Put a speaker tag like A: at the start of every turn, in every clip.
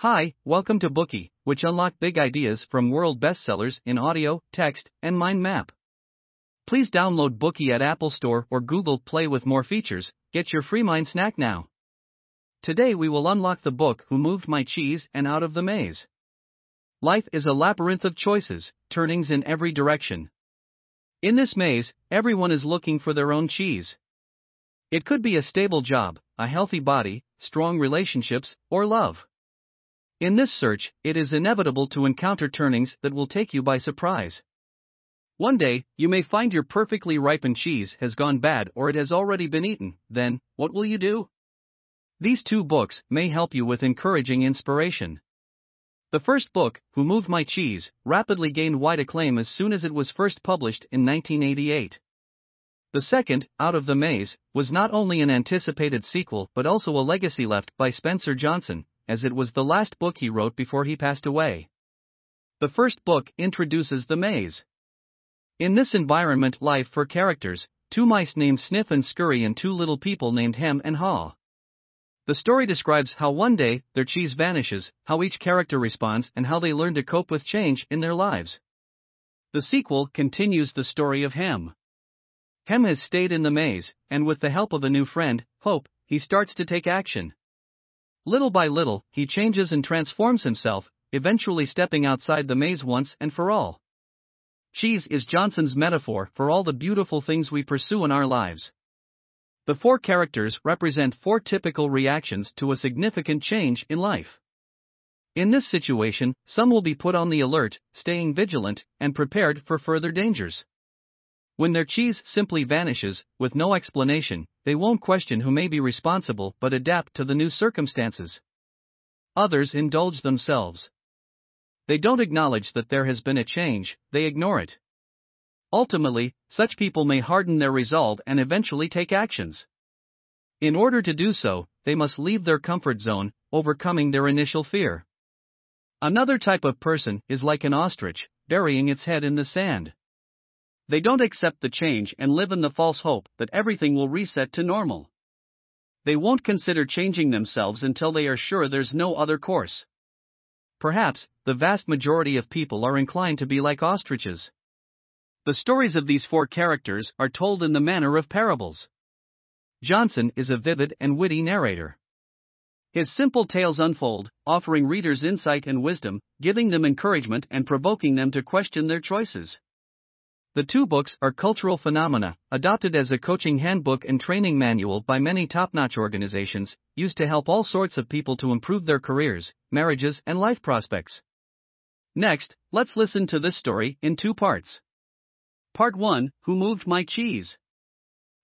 A: Hi, welcome to Bookey, which unlock big ideas from world bestsellers in audio, text, and mind map. Please download Bookey at Apple Store or Google Play with more features. Get your free mind snack now. Today we will unlock the book Who Moved My Cheese and Out of the Maze. Life is a labyrinth of choices, turnings in every direction. In this maze, everyone is looking for their own cheese. It could be a stable job, a healthy body, strong relationships, or love. In this search, it is inevitable to encounter turnings that will take you by surprise. One day, you may find your perfectly ripened cheese has gone bad or it has already been eaten, then, what will you do? These two books may help you with encouraging inspiration. The first book, Who Moved My Cheese, rapidly gained wide acclaim as soon as it was first published in 1988. The second, Out of the Maze, was not only an anticipated sequel but also a legacy left by Spencer Johnson, as it was the last book he wrote before he passed away. The first book introduces the maze. In this environment, life for characters, two mice named Sniff and Scurry and two little people named Hem and Haw. The story describes how one day their cheese vanishes, how each character responds, and how they learn to cope with change in their lives. The sequel continues the story of Hem. Hem has stayed in the maze, and with the help of a new friend, Hope, he starts to take action. Little by little, he changes and transforms himself, eventually stepping outside the maze once and for all. Cheese is Johnson's metaphor for all the beautiful things we pursue in our lives. The four characters represent four typical reactions to a significant change in life. In this situation, some will be put on the alert, staying vigilant, and prepared for further dangers. When their cheese simply vanishes, with no explanation, they won't question who may be responsible but adapt to the new circumstances. Others indulge themselves. They don't acknowledge that there has been a change, they ignore it. Ultimately, such people may harden their resolve and eventually take actions. In order to do so, they must leave their comfort zone, overcoming their initial fear. Another type of person is like an ostrich, burying its head in the sand. They don't accept the change and live in the false hope that everything will reset to normal. They won't consider changing themselves until they are sure there's no other course. Perhaps, the vast majority of people are inclined to be like ostriches. The stories of these four characters are told in the manner of parables. Johnson is a vivid and witty narrator. His simple tales unfold, offering readers insight and wisdom, giving them encouragement and provoking them to question their choices. The two books are cultural phenomena, adopted as a coaching handbook and training manual by many top notch organizations, used to help all sorts of people to improve their careers, marriages, and life prospects. Next, let's listen to this story in two parts. Part 1 Who Moved My Cheese?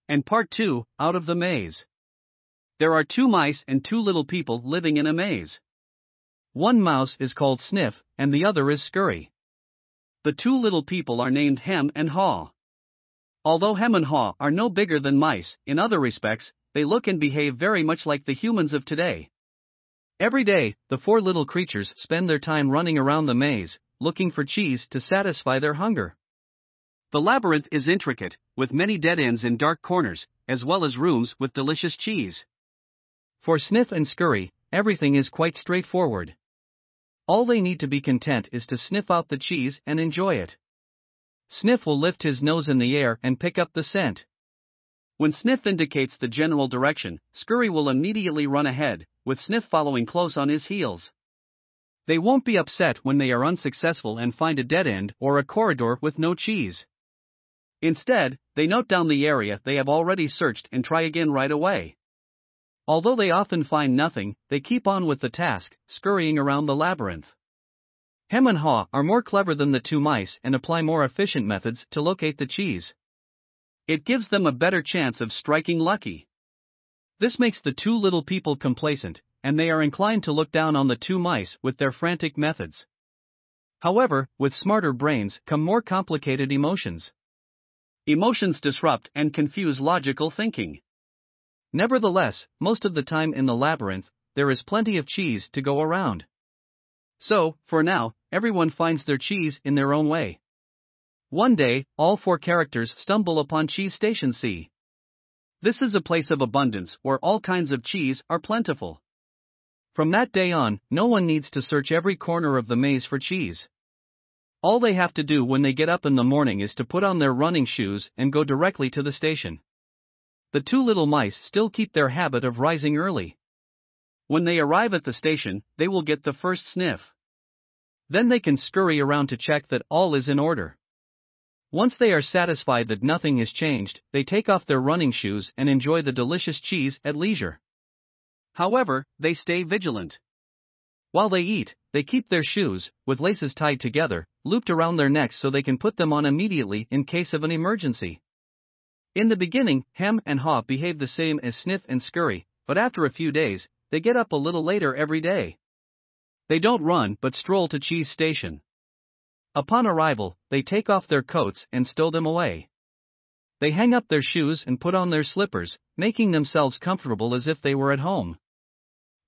A: And Part 2 Out of the Maze. There are two mice and two little people living in a maze. One mouse is called Sniff, and the other is Scurry the two little people are named Hem and Haw. Although Hem and Haw are no bigger than mice, in other respects, they look and behave very much like the humans of today. Every day, the four little creatures spend their time running around the maze, looking for cheese to satisfy their hunger. The labyrinth is intricate, with many dead ends and dark corners, as well as rooms with delicious cheese. For Sniff and Scurry, everything is quite straightforward. All they need to be content is to sniff out the cheese and enjoy it. Sniff will lift his nose in the air and pick up the scent. When Sniff indicates the general direction, Scurry will immediately run ahead, with Sniff following close on his heels. They won't be upset when they are unsuccessful and find a dead end or a corridor with no cheese. Instead, they note down the area they have already searched and try again right away. Although they often find nothing, they keep on with the task, scurrying around the labyrinth. Hem and Haw are more clever than the two mice and apply more efficient methods to locate the cheese. It gives them a better chance of striking lucky. This makes the two little people complacent, and they are inclined to look down on the two mice with their frantic methods. However, with smarter brains come more complicated emotions. Emotions disrupt and confuse logical thinking. Nevertheless, most of the time in the labyrinth, there is plenty of cheese to go around. So, for now, everyone finds their cheese in their own way. One day, all four characters stumble upon Cheese Station C. This is a place of abundance where all kinds of cheese are plentiful. From that day on, no one needs to search every corner of the maze for cheese. All they have to do when they get up in the morning is to put on their running shoes and go directly to the station. The two little mice still keep their habit of rising early. When they arrive at the station, they will get the first sniff. Then they can scurry around to check that all is in order. Once they are satisfied that nothing has changed, they take off their running shoes and enjoy the delicious cheese at leisure. However, they stay vigilant. While they eat, they keep their shoes, with laces tied together, looped around their necks so they can put them on immediately in case of an emergency. In the beginning, Hem and Haw behave the same as Sniff and Scurry, but after a few days, they get up a little later every day. They don't run but stroll to Cheese Station. Upon arrival, they take off their coats and stow them away. They hang up their shoes and put on their slippers, making themselves comfortable as if they were at home.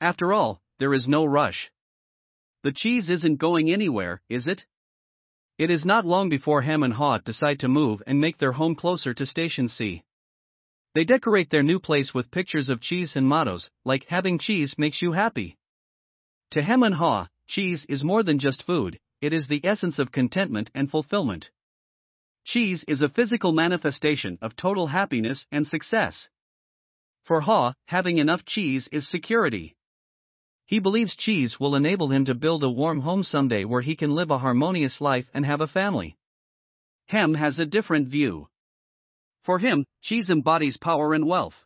A: After all, there is no rush. The cheese isn't going anywhere, is it? It is not long before Hem and Haw decide to move and make their home closer to Station C. They decorate their new place with pictures of cheese and mottos, like having cheese makes you happy. To Hem and Haw, cheese is more than just food, it is the essence of contentment and fulfillment. Cheese is a physical manifestation of total happiness and success. For Haw, having enough cheese is security. He believes cheese will enable him to build a warm home someday where he can live a harmonious life and have a family. Hem has a different view. For him, cheese embodies power and wealth.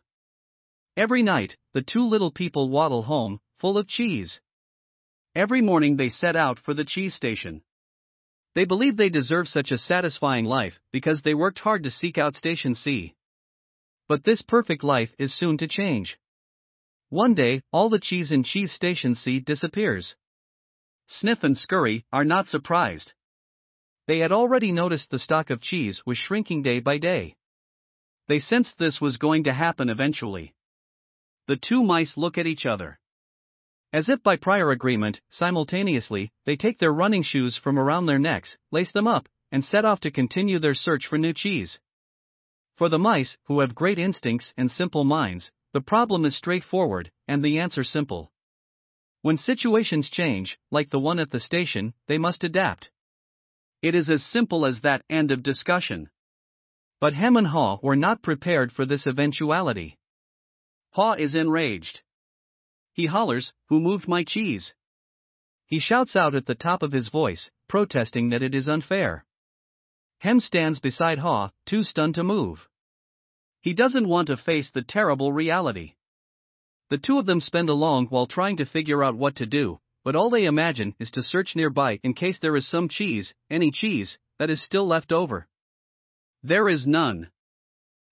A: Every night, the two little people waddle home, full of cheese. Every morning they set out for the cheese station. They believe they deserve such a satisfying life because they worked hard to seek out Station C. But this perfect life is soon to change. One day, all the cheese in Cheese Station C disappears. Sniff and Scurry are not surprised. They had already noticed the stock of cheese was shrinking day by day. They sensed this was going to happen eventually. The two mice look at each other. As if by prior agreement, simultaneously, they take their running shoes from around their necks, lace them up, and set off to continue their search for new cheese. For the mice, who have great instincts and simple minds, the problem is straightforward, and the answer simple. When situations change, like the one at the station, they must adapt. It is as simple as that, end of discussion. But Hem and Haw were not prepared for this eventuality. Haw is enraged. He hollers, Who moved my cheese? He shouts out at the top of his voice, protesting that it is unfair. Hem stands beside Haw, too stunned to move. He doesn't want to face the terrible reality. The two of them spend a long while trying to figure out what to do, but all they imagine is to search nearby in case there is some cheese, any cheese, that is still left over. There is none.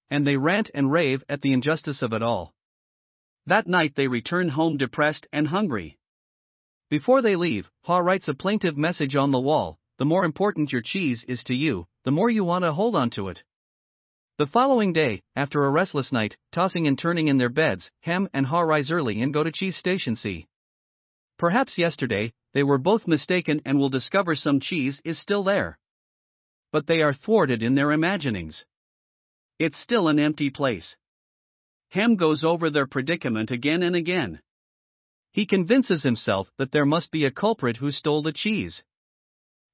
A: And they rant and rave at the injustice of it all. That night they return home depressed and hungry. Before they leave, Haw writes a plaintive message on the wall the more important your cheese is to you, the more you want to hold on to it. The following day, after a restless night, tossing and turning in their beds, Hem and Haw rise early and go to Cheese Station C. Perhaps yesterday, they were both mistaken and will discover some cheese is still there. But they are thwarted in their imaginings. It's still an empty place. Hem goes over their predicament again and again. He convinces himself that there must be a culprit who stole the cheese.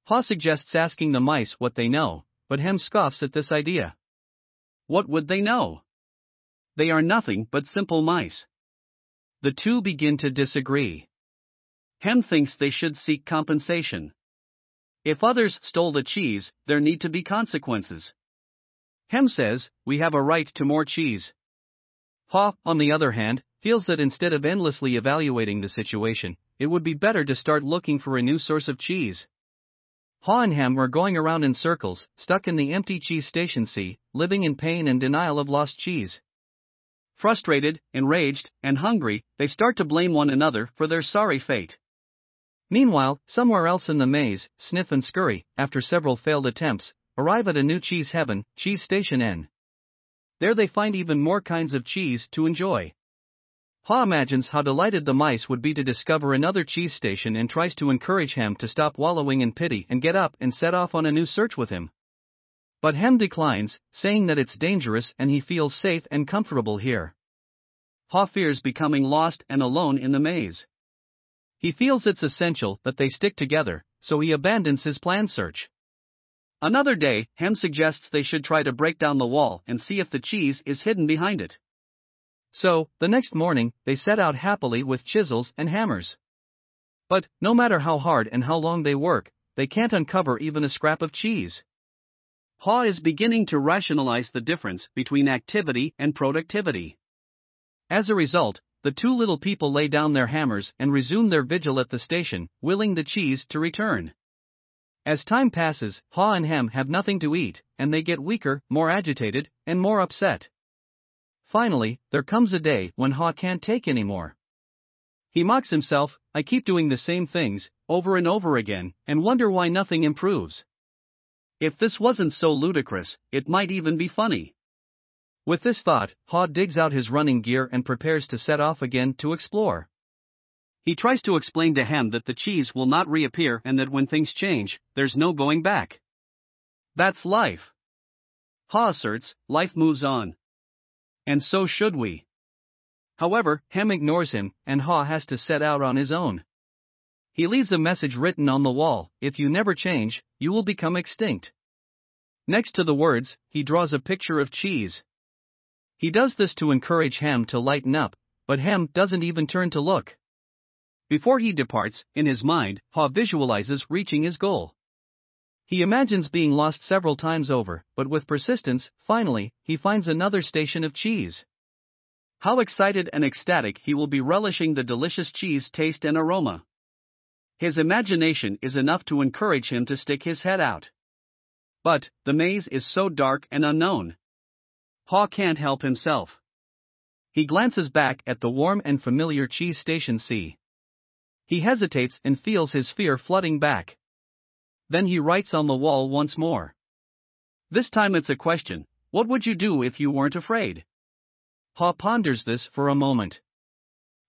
A: Haw suggests asking the mice what they know, but Hem scoffs at this idea. What would they know? They are nothing but simple mice. The two begin to disagree. Hem thinks they should seek compensation. If others stole the cheese, there need to be consequences. Hem says, We have a right to more cheese. Haw, on the other hand, feels that instead of endlessly evaluating the situation, it would be better to start looking for a new source of cheese. Haw and Hem are going around in circles, stuck in the empty cheese station C, living in pain and denial of lost cheese. Frustrated, enraged, and hungry, they start to blame one another for their sorry fate. Meanwhile, somewhere else in the maze, Sniff and Scurry, after several failed attempts, arrive at a new cheese heaven, Cheese Station N. There they find even more kinds of cheese to enjoy. Haw imagines how delighted the mice would be to discover another cheese station and tries to encourage Hem to stop wallowing in pity and get up and set off on a new search with him. But Hem declines, saying that it's dangerous and he feels safe and comfortable here. Haw fears becoming lost and alone in the maze. He feels it's essential that they stick together, so he abandons his planned search. Another day, Hem suggests they should try to break down the wall and see if the cheese is hidden behind it. So, the next morning, they set out happily with chisels and hammers. But, no matter how hard and how long they work, they can't uncover even a scrap of cheese. Haw is beginning to rationalize the difference between activity and productivity. As a result, the two little people lay down their hammers and resume their vigil at the station, willing the cheese to return. As time passes, Haw and Hem have nothing to eat, and they get weaker, more agitated, and more upset. Finally, there comes a day when Haw can't take anymore. He mocks himself, I keep doing the same things, over and over again, and wonder why nothing improves. If this wasn't so ludicrous, it might even be funny. With this thought, Haw digs out his running gear and prepares to set off again to explore. He tries to explain to Hem that the cheese will not reappear and that when things change, there's no going back. That's life. Haw asserts, life moves on. And so should we. However, Hem ignores him, and Haw has to set out on his own. He leaves a message written on the wall If you never change, you will become extinct. Next to the words, he draws a picture of cheese. He does this to encourage Hem to lighten up, but Hem doesn't even turn to look. Before he departs, in his mind, Haw visualizes reaching his goal. He imagines being lost several times over, but with persistence, finally, he finds another station of cheese. How excited and ecstatic he will be relishing the delicious cheese taste and aroma. His imagination is enough to encourage him to stick his head out. But, the maze is so dark and unknown. Haw can't help himself. He glances back at the warm and familiar cheese station C. He hesitates and feels his fear flooding back. Then he writes on the wall once more. This time it's a question what would you do if you weren't afraid? Haw ponders this for a moment.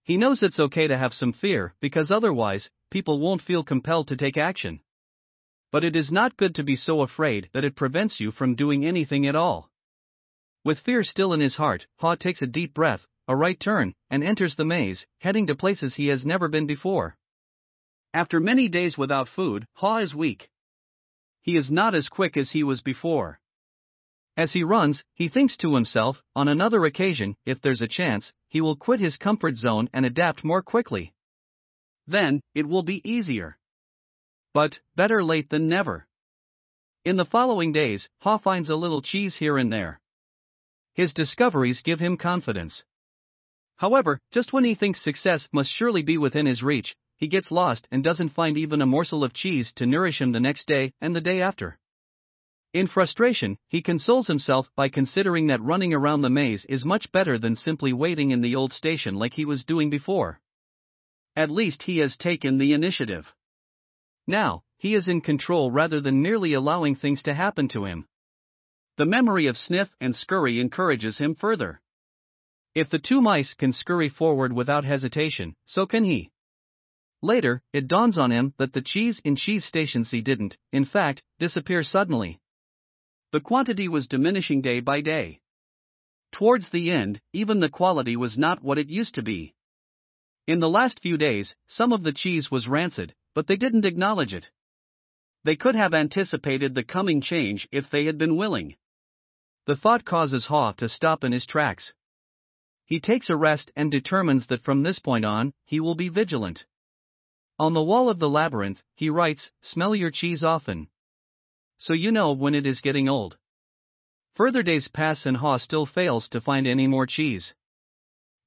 A: He knows it's okay to have some fear because otherwise, people won't feel compelled to take action. But it is not good to be so afraid that it prevents you from doing anything at all. With fear still in his heart, Haw takes a deep breath, a right turn, and enters the maze, heading to places he has never been before. After many days without food, Haw is weak. He is not as quick as he was before. As he runs, he thinks to himself, on another occasion, if there's a chance, he will quit his comfort zone and adapt more quickly. Then, it will be easier. But, better late than never. In the following days, Haw finds a little cheese here and there. His discoveries give him confidence. However, just when he thinks success must surely be within his reach, he gets lost and doesn't find even a morsel of cheese to nourish him the next day and the day after. In frustration, he consoles himself by considering that running around the maze is much better than simply waiting in the old station like he was doing before. At least he has taken the initiative. Now, he is in control rather than merely allowing things to happen to him. The memory of Sniff and Scurry encourages him further. If the two mice can scurry forward without hesitation, so can he. Later, it dawns on him that the cheese in Cheese Station C didn't, in fact, disappear suddenly. The quantity was diminishing day by day. Towards the end, even the quality was not what it used to be. In the last few days, some of the cheese was rancid, but they didn't acknowledge it. They could have anticipated the coming change if they had been willing. The thought causes Haw to stop in his tracks. He takes a rest and determines that from this point on, he will be vigilant. On the wall of the labyrinth, he writes, Smell your cheese often so you know when it is getting old. Further days pass and Haw still fails to find any more cheese.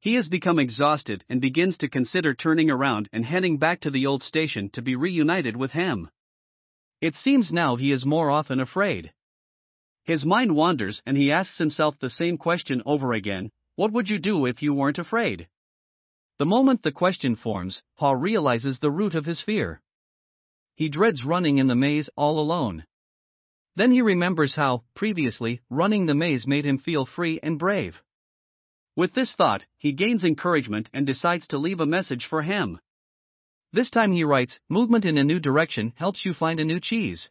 A: He has become exhausted and begins to consider turning around and heading back to the old station to be reunited with Hem. It seems now he is more often afraid. His mind wanders and he asks himself the same question over again What would you do if you weren't afraid? The moment the question forms, Haw realizes the root of his fear. He dreads running in the maze all alone. Then he remembers how, previously, running the maze made him feel free and brave. With this thought, he gains encouragement and decides to leave a message for Hem. This time he writes Movement in a new direction helps you find a new cheese.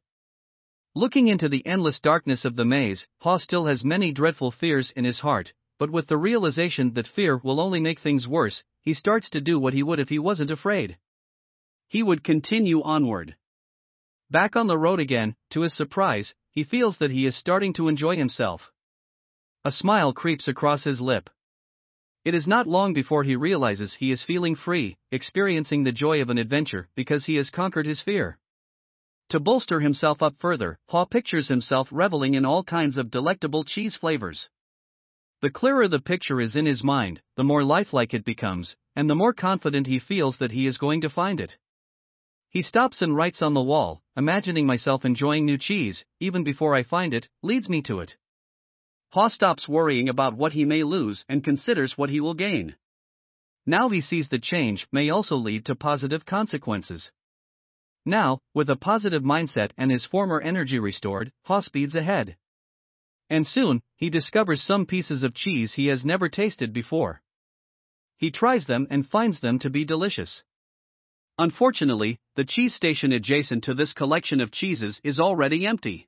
A: Looking into the endless darkness of the maze, Haw still has many dreadful fears in his heart, but with the realization that fear will only make things worse, he starts to do what he would if he wasn't afraid. He would continue onward. Back on the road again, to his surprise, he feels that he is starting to enjoy himself. A smile creeps across his lip. It is not long before he realizes he is feeling free, experiencing the joy of an adventure because he has conquered his fear. To bolster himself up further, Haw pictures himself reveling in all kinds of delectable cheese flavors. The clearer the picture is in his mind, the more lifelike it becomes, and the more confident he feels that he is going to find it. He stops and writes on the wall, imagining myself enjoying new cheese, even before I find it, leads me to it. Haw stops worrying about what he may lose and considers what he will gain. Now he sees that change may also lead to positive consequences. Now, with a positive mindset and his former energy restored, Haw speeds ahead. And soon, he discovers some pieces of cheese he has never tasted before. He tries them and finds them to be delicious. Unfortunately, the cheese station adjacent to this collection of cheeses is already empty.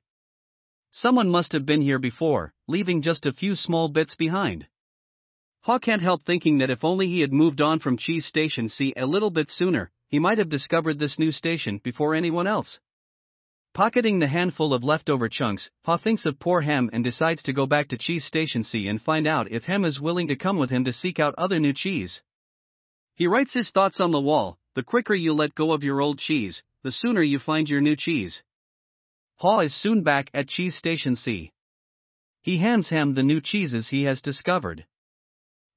A: Someone must have been here before, leaving just a few small bits behind. Haw can't help thinking that if only he had moved on from Cheese Station C a little bit sooner, he might have discovered this new station before anyone else. Pocketing the handful of leftover chunks, Haw thinks of poor Hem and decides to go back to Cheese Station C and find out if Hem is willing to come with him to seek out other new cheese. He writes his thoughts on the wall the quicker you let go of your old cheese, the sooner you find your new cheese. Haw is soon back at Cheese Station C. He hands Hem the new cheeses he has discovered.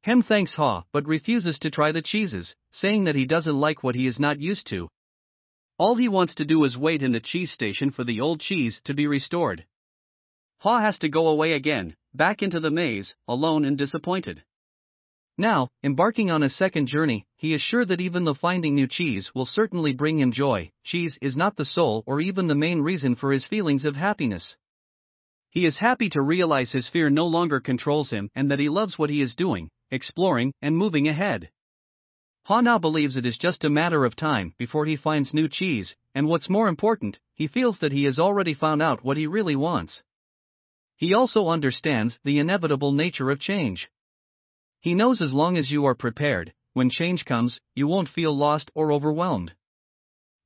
A: Hem thanks Haw but refuses to try the cheeses, saying that he doesn't like what he is not used to. All he wants to do is wait in the cheese station for the old cheese to be restored. Haw has to go away again, back into the maze, alone and disappointed. Now, embarking on a second journey, he is sure that even the finding new cheese will certainly bring him joy, cheese is not the sole or even the main reason for his feelings of happiness. He is happy to realize his fear no longer controls him and that he loves what he is doing, exploring, and moving ahead. Haw now believes it is just a matter of time before he finds new cheese, and what's more important, he feels that he has already found out what he really wants. He also understands the inevitable nature of change. He knows as long as you are prepared, when change comes, you won't feel lost or overwhelmed.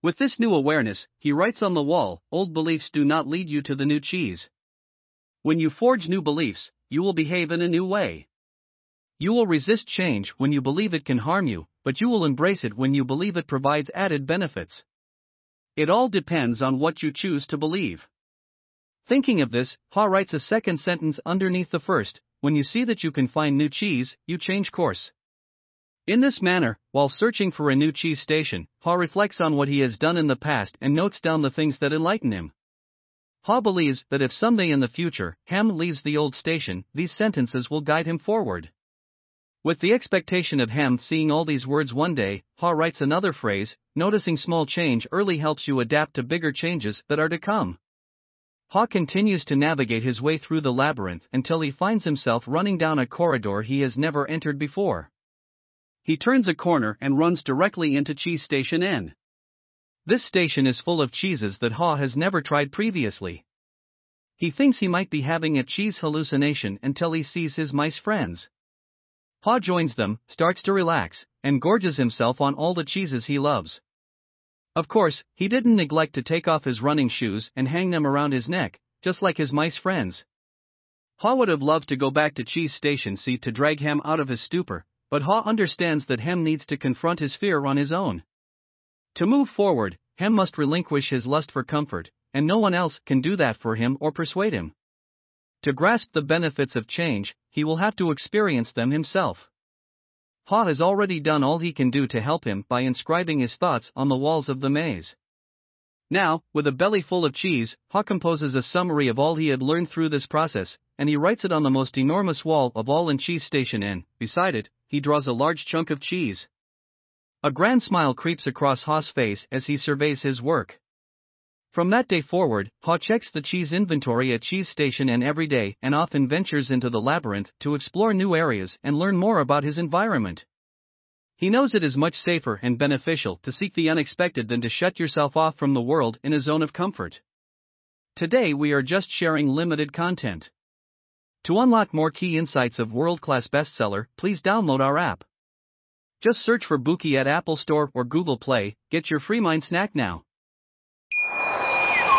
A: With this new awareness, he writes on the wall old beliefs do not lead you to the new cheese. When you forge new beliefs, you will behave in a new way. You will resist change when you believe it can harm you, but you will embrace it when you believe it provides added benefits. It all depends on what you choose to believe. Thinking of this, Haw writes a second sentence underneath the first when you see that you can find new cheese, you change course. In this manner, while searching for a new cheese station, Haw reflects on what he has done in the past and notes down the things that enlighten him. Haw believes that if someday in the future, Hem leaves the old station, these sentences will guide him forward. With the expectation of Hem seeing all these words one day, Haw writes another phrase noticing small change early helps you adapt to bigger changes that are to come. Haw continues to navigate his way through the labyrinth until he finds himself running down a corridor he has never entered before. He turns a corner and runs directly into Cheese Station N. This station is full of cheeses that Haw has never tried previously. He thinks he might be having a cheese hallucination until he sees his mice friends. Haw joins them, starts to relax, and gorges himself on all the cheeses he loves. Of course, he didn't neglect to take off his running shoes and hang them around his neck, just like his mice friends. Haw would have loved to go back to Cheese Station C to drag Hem out of his stupor, but Haw understands that Hem needs to confront his fear on his own. To move forward, Hem must relinquish his lust for comfort, and no one else can do that for him or persuade him. To grasp the benefits of change, he will have to experience them himself. Haw has already done all he can do to help him by inscribing his thoughts on the walls of the maze. Now, with a belly full of cheese, Haw composes a summary of all he had learned through this process, and he writes it on the most enormous wall of all in Cheese Station N. Beside it, he draws a large chunk of cheese. A grand smile creeps across Haw's face as he surveys his work. From that day forward, Haw checks the cheese inventory at Cheese Station N every day and often ventures into the labyrinth to explore new areas and learn more about his environment. He knows it is much safer and beneficial to seek the unexpected than to shut yourself off from the world in a zone of comfort. Today we are just sharing limited content. To unlock more key insights of world class bestseller, please download our app. Just search for Bookey at Apple Store or Google Play. Get your free mind snack now.